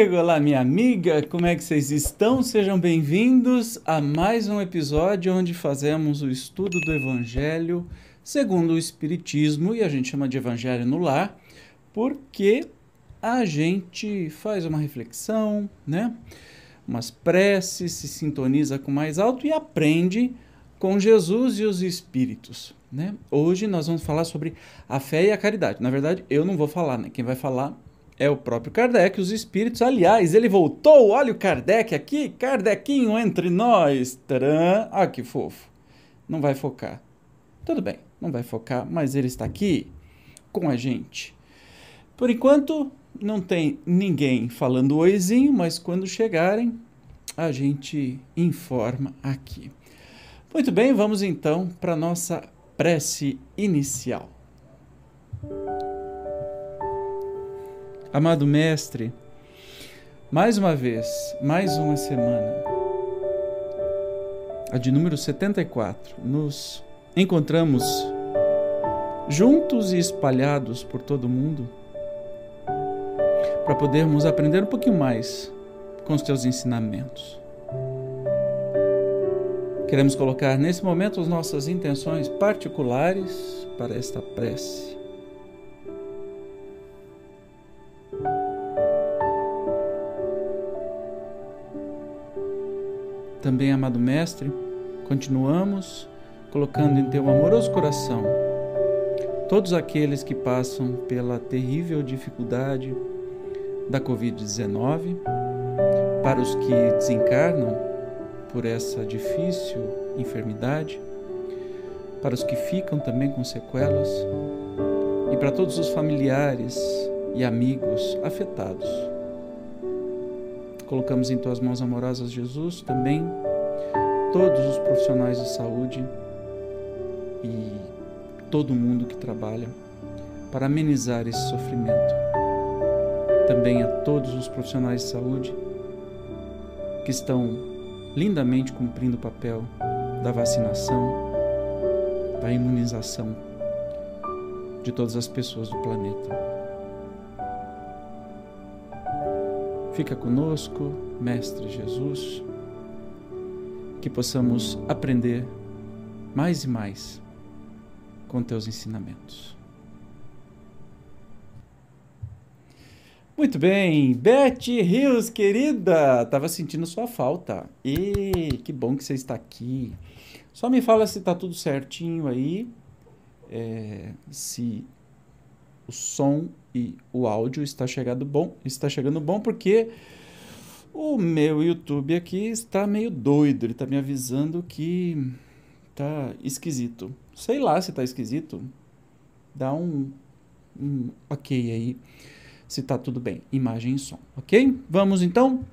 amigo, olá, minha amiga, como é que vocês estão? Sejam bem-vindos a mais um episódio onde fazemos o estudo do Evangelho segundo o Espiritismo e a gente chama de Evangelho no Lar, porque a gente faz uma reflexão, né? Umas preces, se sintoniza com mais alto e aprende com Jesus e os Espíritos. Né? Hoje nós vamos falar sobre a fé e a caridade. Na verdade, eu não vou falar, né? Quem vai falar é o próprio Kardec, os espíritos. Aliás, ele voltou. Olha o Kardec aqui, Kardecinho entre nós. Tcharam. Ah, que fofo. Não vai focar. Tudo bem, não vai focar, mas ele está aqui com a gente. Por enquanto, não tem ninguém falando oizinho, mas quando chegarem, a gente informa aqui. Muito bem, vamos então para nossa prece inicial. Amado Mestre, mais uma vez, mais uma semana, a de número 74, nos encontramos juntos e espalhados por todo o mundo para podermos aprender um pouquinho mais com os teus ensinamentos. Queremos colocar nesse momento as nossas intenções particulares para esta prece. Também, amado Mestre, continuamos colocando em teu amoroso coração todos aqueles que passam pela terrível dificuldade da Covid-19, para os que desencarnam por essa difícil enfermidade, para os que ficam também com sequelas e para todos os familiares e amigos afetados. Colocamos em tuas mãos amorosas, Jesus, também todos os profissionais de saúde e todo mundo que trabalha para amenizar esse sofrimento. Também a todos os profissionais de saúde que estão lindamente cumprindo o papel da vacinação, da imunização de todas as pessoas do planeta. Fica conosco, Mestre Jesus, que possamos aprender mais e mais com teus ensinamentos. Muito bem, Beth Rios, querida, estava sentindo sua falta. E que bom que você está aqui. Só me fala se está tudo certinho aí, é, se o som e o áudio está chegando bom, está chegando bom porque o meu YouTube aqui está meio doido, ele está me avisando que tá esquisito. Sei lá se tá esquisito. Dá um, um ok aí se tá tudo bem, imagem e som, ok? Vamos então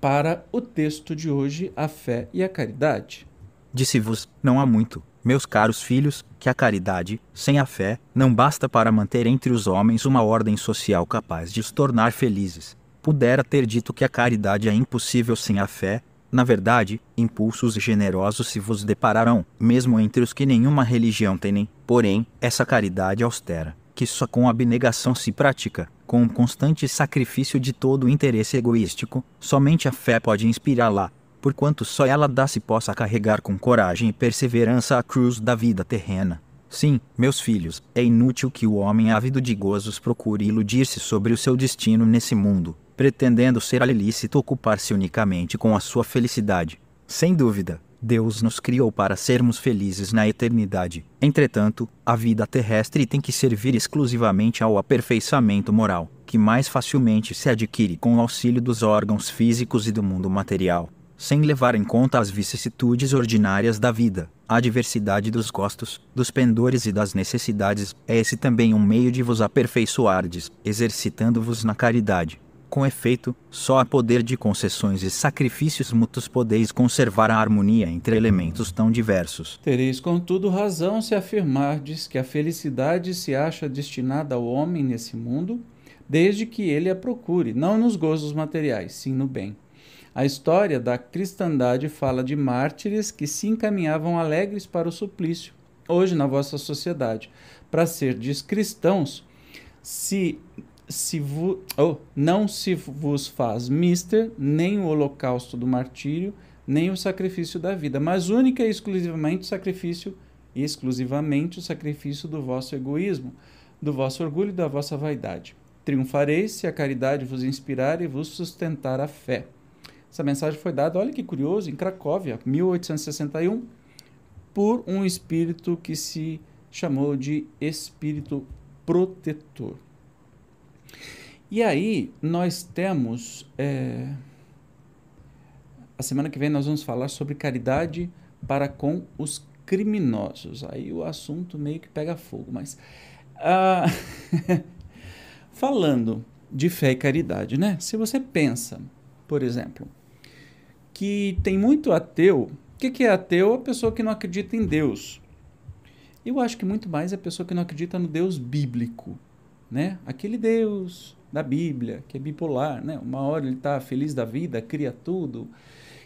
para o texto de hoje, a fé e a caridade. Disse-vos, não há muito, meus caros filhos, que a caridade, sem a fé, não basta para manter entre os homens uma ordem social capaz de os tornar felizes. Pudera ter dito que a caridade é impossível sem a fé. Na verdade, impulsos generosos se vos depararão, mesmo entre os que nenhuma religião têm. Porém, essa caridade austera, que só com abnegação se pratica, com um constante sacrifício de todo o interesse egoístico, somente a fé pode inspirá-la, porquanto só ela dá se possa carregar com coragem e perseverança a cruz da vida terrena. Sim, meus filhos, é inútil que o homem ávido de gozos procure iludir-se sobre o seu destino nesse mundo, pretendendo ser ilícito ocupar-se unicamente com a sua felicidade. Sem dúvida, Deus nos criou para sermos felizes na eternidade. Entretanto, a vida terrestre tem que servir exclusivamente ao aperfeiçoamento moral, que mais facilmente se adquire com o auxílio dos órgãos físicos e do mundo material sem levar em conta as vicissitudes ordinárias da vida, a diversidade dos gostos, dos pendores e das necessidades, é esse também um meio de vos aperfeiçoardes, exercitando-vos na caridade. Com efeito, só a poder de concessões e sacrifícios mútuos podeis conservar a harmonia entre elementos tão diversos. Tereis, contudo, razão se afirmardes que a felicidade se acha destinada ao homem nesse mundo, desde que ele a procure, não nos gozos materiais, sim no bem. A história da cristandade fala de mártires que se encaminhavam alegres para o suplício. Hoje, na vossa sociedade, para ser cristãos, se se vo, oh, não se vos faz mister nem o holocausto do martírio, nem o sacrifício da vida, mas única e exclusivamente o sacrifício exclusivamente o sacrifício do vosso egoísmo, do vosso orgulho e da vossa vaidade. Triunfareis se a caridade vos inspirar e vos sustentar a fé. Essa mensagem foi dada, olha que curioso, em Cracóvia, 1861, por um espírito que se chamou de espírito protetor. E aí nós temos. É, a semana que vem nós vamos falar sobre caridade para com os criminosos. Aí o assunto meio que pega fogo, mas. Ah, falando de fé e caridade, né? Se você pensa, por exemplo, que tem muito ateu. O que, que é ateu? A pessoa que não acredita em Deus. Eu acho que muito mais é a pessoa que não acredita no Deus bíblico, né? Aquele Deus da Bíblia, que é bipolar, né? Uma hora ele está feliz da vida, cria tudo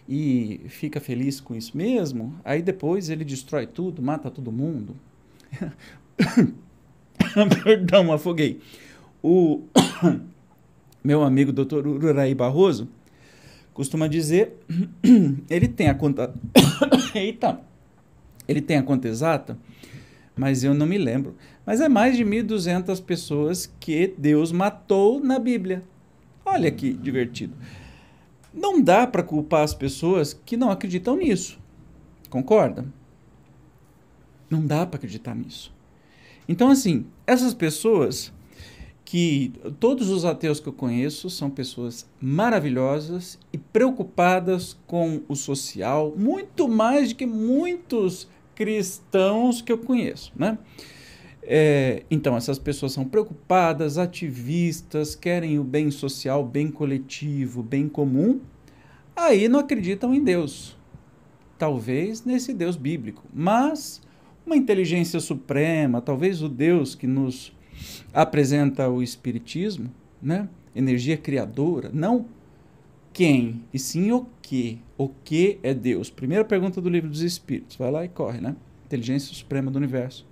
e fica feliz com isso mesmo, aí depois ele destrói tudo, mata todo mundo. Perdão, afoguei. O meu amigo Dr. Uraí Barroso costuma dizer, ele tem a conta Eita. Ele tem a conta exata, mas eu não me lembro mas é mais de 1.200 pessoas que Deus matou na Bíblia. Olha que divertido. Não dá para culpar as pessoas que não acreditam nisso. Concorda? Não dá para acreditar nisso. Então, assim, essas pessoas que todos os ateus que eu conheço são pessoas maravilhosas e preocupadas com o social, muito mais do que muitos cristãos que eu conheço, né? É, então, essas pessoas são preocupadas, ativistas, querem o bem social, bem coletivo, bem comum, aí não acreditam em Deus. Talvez nesse Deus bíblico, mas uma inteligência suprema, talvez o Deus que nos apresenta o Espiritismo, né? energia criadora, não quem, e sim o que. O que é Deus? Primeira pergunta do livro dos Espíritos. Vai lá e corre, né? Inteligência suprema do universo.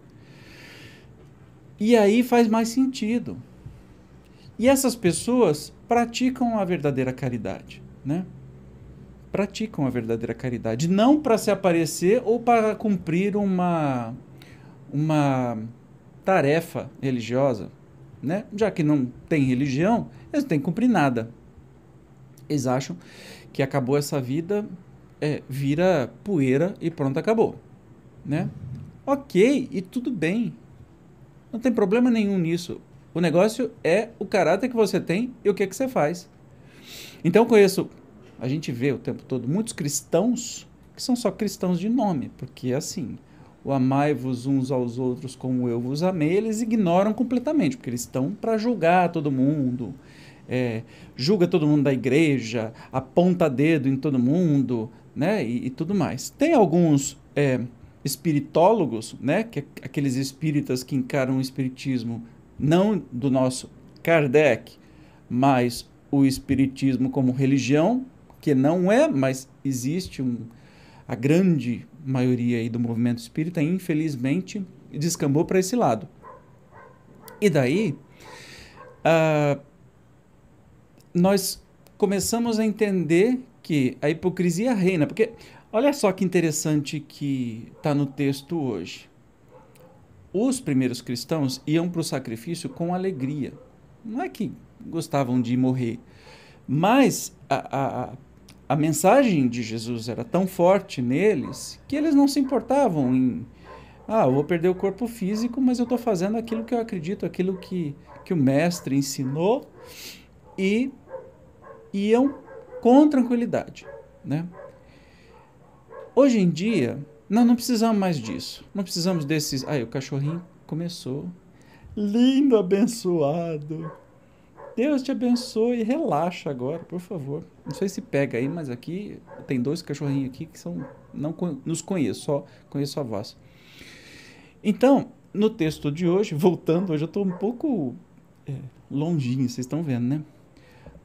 E aí faz mais sentido. E essas pessoas praticam a verdadeira caridade, né? Praticam a verdadeira caridade, não para se aparecer ou para cumprir uma uma tarefa religiosa, né? Já que não tem religião, eles não têm que cumprir nada. Eles acham que acabou essa vida, é, vira poeira e pronto, acabou, né? Ok, e tudo bem. Não tem problema nenhum nisso. O negócio é o caráter que você tem e o que, que você faz. Então, conheço, a gente vê o tempo todo muitos cristãos que são só cristãos de nome, porque é assim, o amai-vos uns aos outros como eu vos amei, eles ignoram completamente, porque eles estão para julgar todo mundo, é, julga todo mundo da igreja, aponta dedo em todo mundo, né, e, e tudo mais. Tem alguns é, espiritólogos, né, que é aqueles espíritas que encaram o espiritismo não do nosso Kardec, mas o espiritismo como religião, que não é, mas existe um, a grande maioria aí do movimento espírita, infelizmente, descambou para esse lado. E daí, uh, nós começamos a entender que a hipocrisia reina, porque Olha só que interessante que está no texto hoje. Os primeiros cristãos iam para o sacrifício com alegria. Não é que gostavam de morrer, mas a, a, a mensagem de Jesus era tão forte neles que eles não se importavam em. Ah, eu vou perder o corpo físico, mas eu estou fazendo aquilo que eu acredito, aquilo que, que o mestre ensinou, e iam com tranquilidade. Né? Hoje em dia, nós não precisamos mais disso. Não precisamos desses. Aí, o cachorrinho começou. Lindo, abençoado. Deus te abençoe. Relaxa agora, por favor. Não sei se pega aí, mas aqui tem dois cachorrinhos aqui que são. Não nos conheço, só conheço a voz. Então, no texto de hoje, voltando, hoje eu estou um pouco é, longinho, vocês estão vendo, né?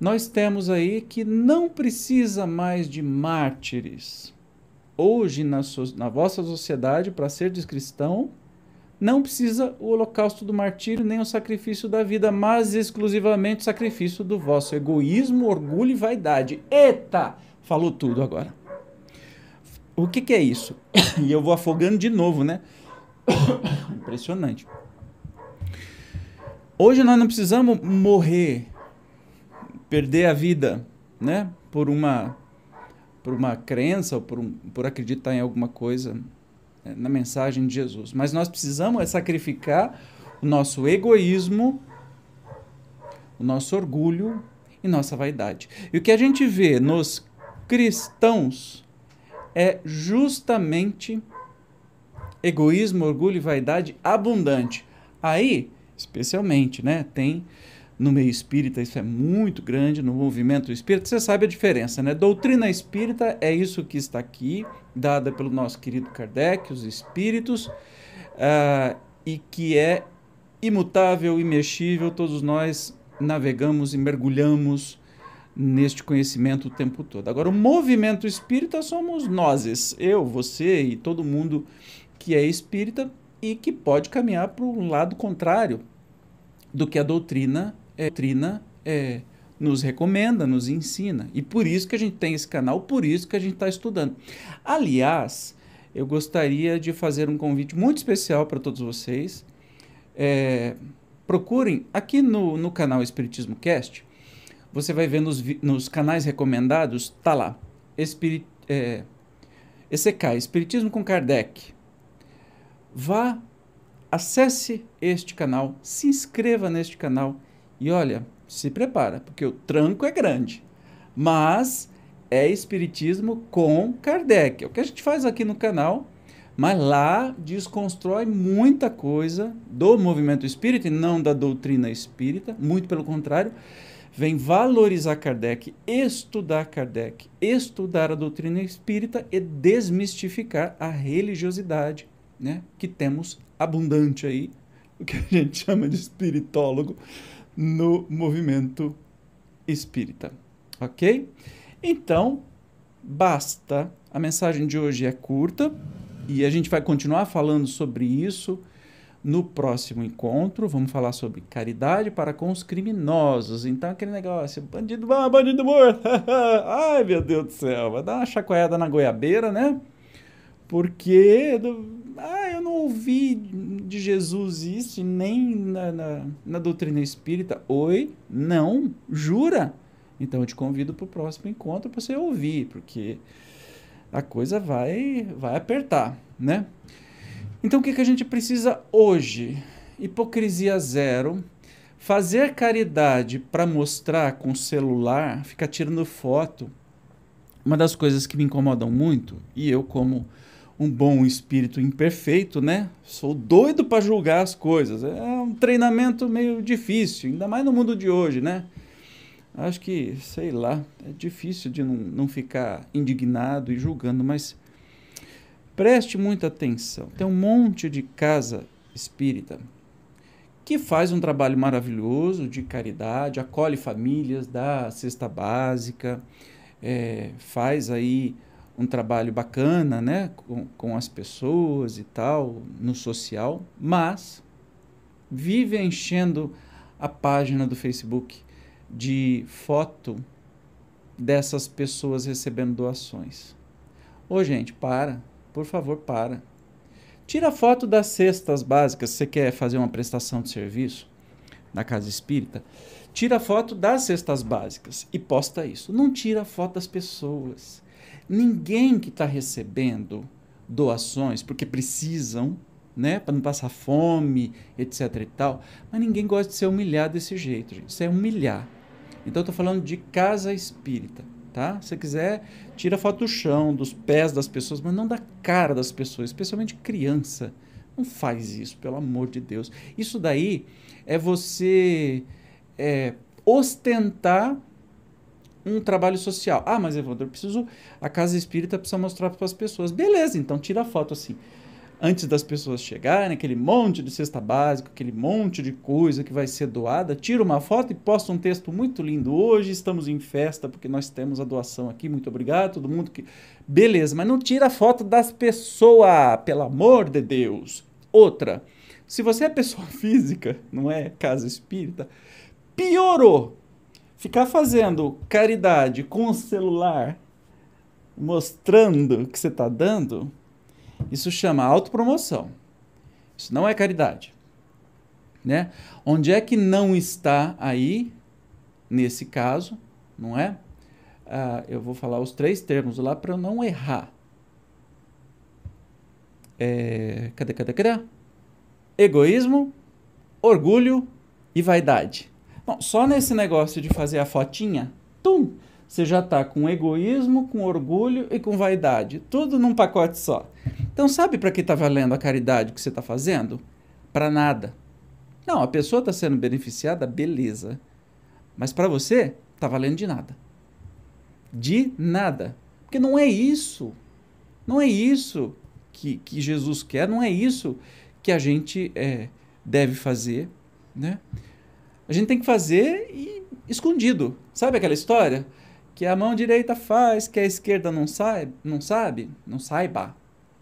Nós temos aí que não precisa mais de mártires hoje na, so, na vossa sociedade, para ser cristão, não precisa o holocausto do martírio nem o sacrifício da vida, mas exclusivamente o sacrifício do vosso egoísmo, orgulho e vaidade. Eita! Falou tudo agora. O que, que é isso? E eu vou afogando de novo, né? Impressionante. Hoje nós não precisamos morrer, perder a vida, né? Por uma, por uma crença ou por, um, por acreditar em alguma coisa né? na mensagem de Jesus. Mas nós precisamos é sacrificar o nosso egoísmo, o nosso orgulho e nossa vaidade. E o que a gente vê nos cristãos é justamente egoísmo, orgulho e vaidade abundante. Aí especialmente, né? Tem no meio espírita isso é muito grande, no movimento espírita, você sabe a diferença, né? Doutrina espírita é isso que está aqui, dada pelo nosso querido Kardec, os espíritos, uh, e que é imutável, imexível, todos nós navegamos e mergulhamos neste conhecimento o tempo todo. Agora, o movimento espírita somos nós, eu, você e todo mundo que é espírita e que pode caminhar para um lado contrário do que a doutrina, é, doutrina é, nos recomenda, nos ensina. E por isso que a gente tem esse canal, por isso que a gente está estudando. Aliás, eu gostaria de fazer um convite muito especial para todos vocês. É, procurem aqui no, no canal Espiritismo Cast, você vai ver nos, nos canais recomendados, tá lá. Espirit, é, ECK, Espiritismo com Kardec vá, acesse este canal, se inscreva neste canal e olha, se prepara, porque o tranco é grande. Mas é espiritismo com Kardec. É o que a gente faz aqui no canal, mas lá desconstrói muita coisa do movimento espírita e não da doutrina espírita, muito pelo contrário, vem valorizar Kardec, estudar Kardec, estudar a doutrina espírita e desmistificar a religiosidade né, que temos abundante aí, o que a gente chama de espiritólogo no movimento espírita. Ok? Então, basta. A mensagem de hoje é curta e a gente vai continuar falando sobre isso no próximo encontro. Vamos falar sobre caridade para com os criminosos. Então, aquele negócio, bandido bom, bandido morto. Ai, meu Deus do céu, vai dar uma chacoalhada na goiabeira, né? Porque ah, eu não ouvi de Jesus isso, nem na, na, na doutrina espírita. Oi? Não? Jura? Então eu te convido para o próximo encontro para você ouvir, porque a coisa vai, vai apertar, né? Então o que, que a gente precisa hoje? Hipocrisia zero. Fazer caridade para mostrar com celular, ficar tirando foto. Uma das coisas que me incomodam muito, e eu como um bom espírito imperfeito, né? Sou doido para julgar as coisas. É um treinamento meio difícil, ainda mais no mundo de hoje, né? Acho que, sei lá, é difícil de não, não ficar indignado e julgando, mas preste muita atenção. Tem um monte de casa espírita que faz um trabalho maravilhoso de caridade, acolhe famílias, dá cesta básica, é, faz aí um trabalho bacana, né, com, com as pessoas e tal, no social, mas vive enchendo a página do Facebook de foto dessas pessoas recebendo doações. Ô, gente, para, por favor, para. Tira foto das cestas básicas, se você quer fazer uma prestação de serviço na casa espírita, tira foto das cestas básicas e posta isso. Não tira foto das pessoas. Ninguém que está recebendo doações porque precisam, né, para não passar fome, etc e tal, mas ninguém gosta de ser humilhado desse jeito, gente. Isso é humilhar. Então eu estou falando de casa espírita, tá? Se quiser, tira foto do chão, dos pés das pessoas, mas não da cara das pessoas, especialmente criança. Não faz isso, pelo amor de Deus. Isso daí é você é, ostentar um trabalho social. Ah, mas Evandro, eu preciso. A casa espírita precisa mostrar para as pessoas. Beleza, então tira a foto assim. Antes das pessoas chegarem, aquele monte de cesta básica, aquele monte de coisa que vai ser doada, tira uma foto e posta um texto muito lindo. Hoje estamos em festa porque nós temos a doação aqui. Muito obrigado, todo mundo que. Beleza, mas não tira a foto das pessoas, pelo amor de Deus. Outra, Se você é pessoa física, não é casa espírita, piorou. Ficar fazendo caridade com o celular, mostrando que você está dando, isso chama autopromoção. Isso não é caridade. Né? Onde é que não está aí, nesse caso, não é? Ah, eu vou falar os três termos lá para eu não errar. É, cadê, cadê, cadê? Egoísmo, orgulho e vaidade. Bom, só nesse negócio de fazer a fotinha, tum, você já está com egoísmo, com orgulho e com vaidade. Tudo num pacote só. Então, sabe para que está valendo a caridade que você está fazendo? Para nada. Não, a pessoa está sendo beneficiada, beleza. Mas para você, está valendo de nada. De nada. Porque não é isso. Não é isso que, que Jesus quer, não é isso que a gente é, deve fazer. Né? A gente tem que fazer e escondido. Sabe aquela história? que a mão direita faz, que a esquerda não sabe, não sabe, não saiba.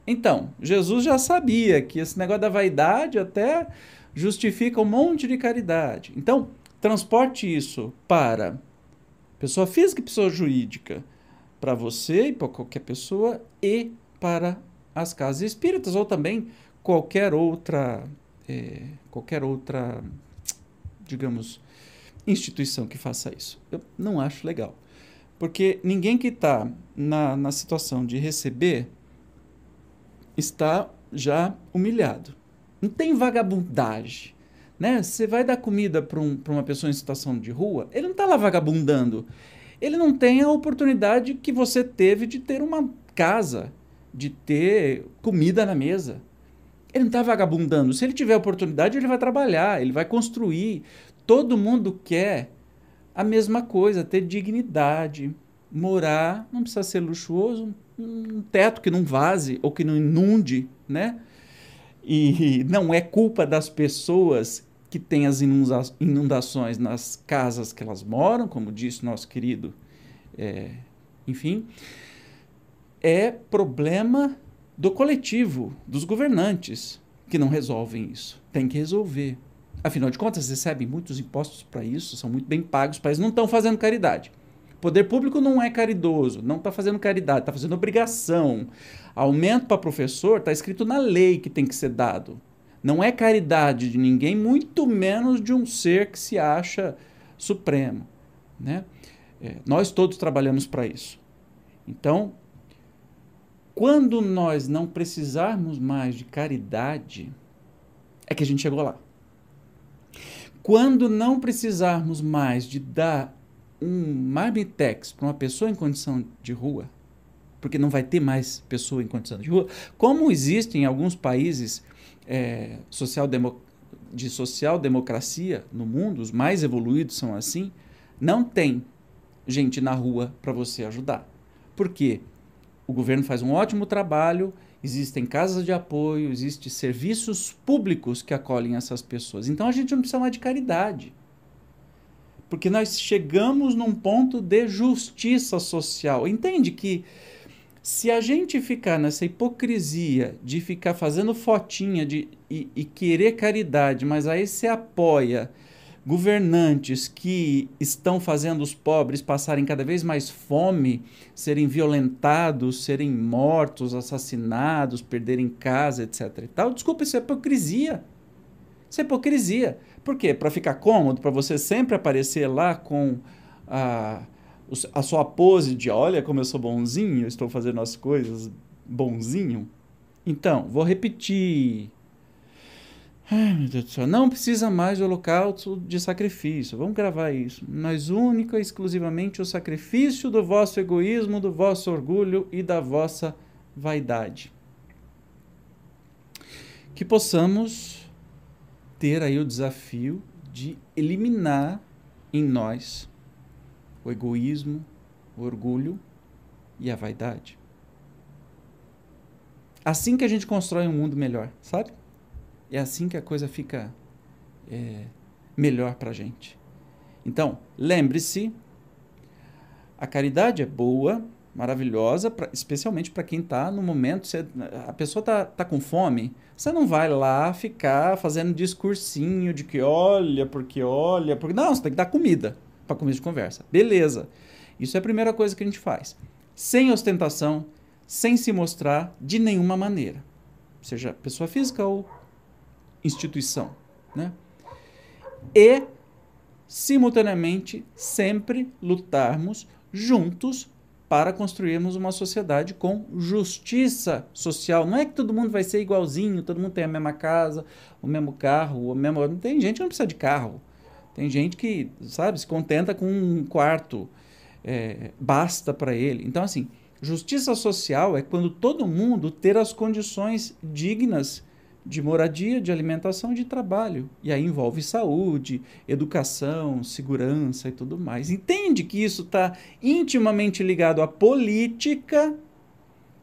Então, Jesus já sabia que esse negócio da vaidade até justifica um monte de caridade. Então, transporte isso para pessoa física e pessoa jurídica, para você e para qualquer pessoa e para as casas espíritas ou também qualquer outra é, qualquer outra digamos instituição que faça isso. Eu não acho legal. Porque ninguém que está na, na situação de receber está já humilhado. Não tem vagabundagem. Né? Você vai dar comida para um, uma pessoa em situação de rua, ele não está lá vagabundando. Ele não tem a oportunidade que você teve de ter uma casa, de ter comida na mesa. Ele não está vagabundando. Se ele tiver oportunidade, ele vai trabalhar, ele vai construir. Todo mundo quer a mesma coisa, ter dignidade, morar, não precisa ser luxuoso, um teto que não vaze ou que não inunde, né? E não é culpa das pessoas que têm as inundações nas casas que elas moram, como disse nosso querido, é, enfim, é problema do coletivo, dos governantes, que não resolvem isso. Tem que resolver. Afinal de contas, recebem muitos impostos para isso, são muito bem pagos para isso, não estão fazendo caridade. O poder público não é caridoso, não está fazendo caridade, está fazendo obrigação. Aumento para professor está escrito na lei que tem que ser dado. Não é caridade de ninguém, muito menos de um ser que se acha supremo. Né? É, nós todos trabalhamos para isso. Então, quando nós não precisarmos mais de caridade, é que a gente chegou lá. Quando não precisarmos mais de dar um marmitex para uma pessoa em condição de rua, porque não vai ter mais pessoa em condição de rua, como existe em alguns países é, social de social-democracia no mundo, os mais evoluídos são assim, não tem gente na rua para você ajudar. Por quê? O governo faz um ótimo trabalho existem casas de apoio, existem serviços públicos que acolhem essas pessoas. Então a gente não precisa mais de caridade. Porque nós chegamos num ponto de justiça social. Entende que se a gente ficar nessa hipocrisia de ficar fazendo fotinha de, e, e querer caridade, mas aí você apoia governantes que estão fazendo os pobres passarem cada vez mais fome, serem violentados, serem mortos, assassinados, perderem casa, etc. E tal. Desculpa, isso é hipocrisia. Isso é hipocrisia. Por quê? Para ficar cômodo, para você sempre aparecer lá com a, a sua pose de olha como eu sou bonzinho, estou fazendo as coisas bonzinho. Então, vou repetir Ai, meu Deus do céu. Não precisa mais de holocausto de sacrifício. Vamos gravar isso. Mas única e exclusivamente o sacrifício do vosso egoísmo, do vosso orgulho e da vossa vaidade. Que possamos ter aí o desafio de eliminar em nós o egoísmo, o orgulho e a vaidade. Assim que a gente constrói um mundo melhor, sabe? É assim que a coisa fica é, melhor para a gente. Então, lembre-se: a caridade é boa, maravilhosa, pra, especialmente para quem está no momento. A pessoa está tá com fome, você não vai lá ficar fazendo discursinho de que olha, porque olha, porque. Não, você tem que dar comida para começo de conversa. Beleza. Isso é a primeira coisa que a gente faz. Sem ostentação, sem se mostrar de nenhuma maneira. Seja pessoa física ou instituição. Né? E, simultaneamente, sempre lutarmos juntos para construirmos uma sociedade com justiça social. Não é que todo mundo vai ser igualzinho, todo mundo tem a mesma casa, o mesmo carro, o mesmo. Tem gente que não precisa de carro. Tem gente que, sabe, se contenta com um quarto, é, basta para ele. Então, assim, justiça social é quando todo mundo ter as condições dignas de moradia, de alimentação e de trabalho. E aí envolve saúde, educação, segurança e tudo mais. Entende que isso está intimamente ligado à política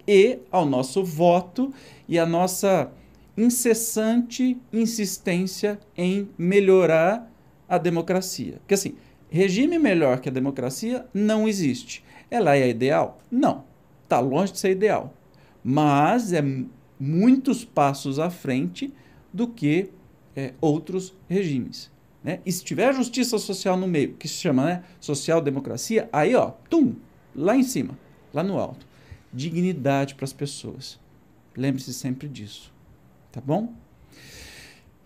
e ao nosso voto e à nossa incessante insistência em melhorar a democracia. Porque assim, regime melhor que a democracia não existe. Ela é ideal? Não. Está longe de ser ideal. Mas é muitos passos à frente do que é, outros regimes. Né? E se tiver justiça social no meio, que se chama né, social-democracia, aí, ó, tum, lá em cima, lá no alto. Dignidade para as pessoas. Lembre-se sempre disso. Tá bom?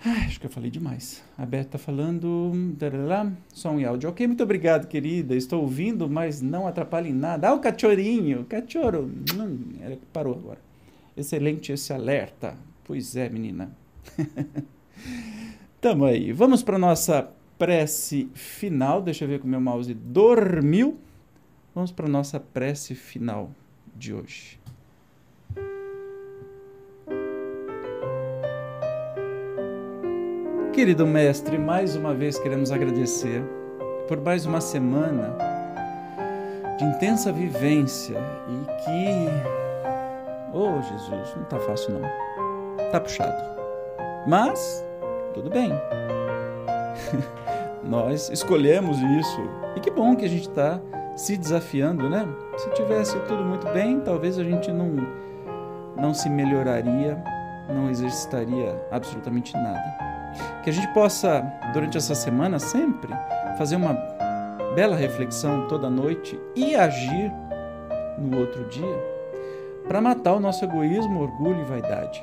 Ai, acho que eu falei demais. A Beth está falando. Tarará, som e áudio. Ok, muito obrigado, querida. Estou ouvindo, mas não atrapalha em nada. Ah, o cachorrinho. Cachorro. Hum, ele parou agora. Excelente esse alerta. Pois é, menina. Tamo aí. Vamos para nossa prece final. Deixa eu ver que o meu mouse dormiu. Vamos para nossa prece final de hoje. Querido mestre, mais uma vez queremos agradecer por mais uma semana de intensa vivência e que, oh Jesus, não tá fácil não, tá puxado, mas tudo bem, nós escolhemos isso. E que bom que a gente está se desafiando, né? Se tivesse tudo muito bem, talvez a gente não não se melhoraria, não exercitaria absolutamente nada. Que a gente possa, durante essa semana, sempre fazer uma bela reflexão toda noite e agir no outro dia para matar o nosso egoísmo, orgulho e vaidade.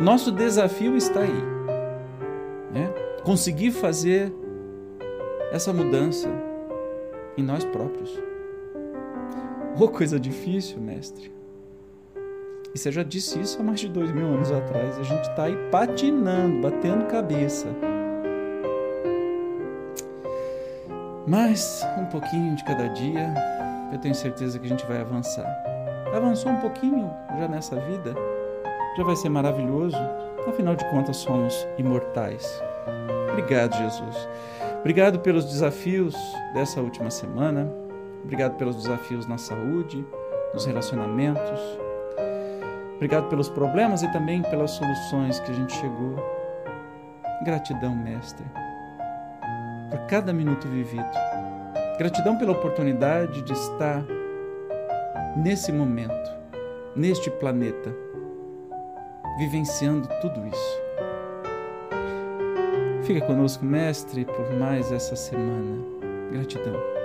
Nosso desafio está aí. Né? Conseguir fazer essa mudança em nós próprios. Oh, coisa difícil, mestre. E você já disse isso há mais de dois mil anos atrás. A gente está aí patinando, batendo cabeça. Mas um pouquinho de cada dia, eu tenho certeza que a gente vai avançar. Avançou um pouquinho já nessa vida, já vai ser maravilhoso. Afinal de contas, somos imortais. Obrigado, Jesus. Obrigado pelos desafios dessa última semana. Obrigado pelos desafios na saúde, nos relacionamentos, Obrigado pelos problemas e também pelas soluções que a gente chegou. Gratidão, Mestre, por cada minuto vivido. Gratidão pela oportunidade de estar nesse momento, neste planeta, vivenciando tudo isso. Fica conosco, Mestre, por mais essa semana. Gratidão.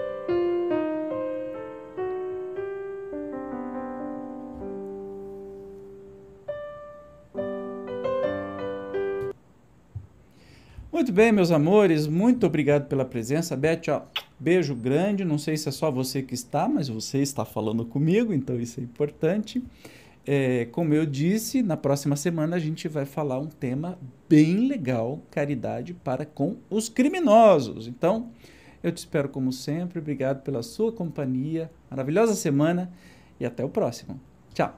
Muito bem, meus amores, muito obrigado pela presença. Beth, ó, beijo grande. Não sei se é só você que está, mas você está falando comigo, então isso é importante. É, como eu disse, na próxima semana a gente vai falar um tema bem legal: caridade para com os criminosos. Então, eu te espero como sempre. Obrigado pela sua companhia. Maravilhosa semana e até o próximo. Tchau.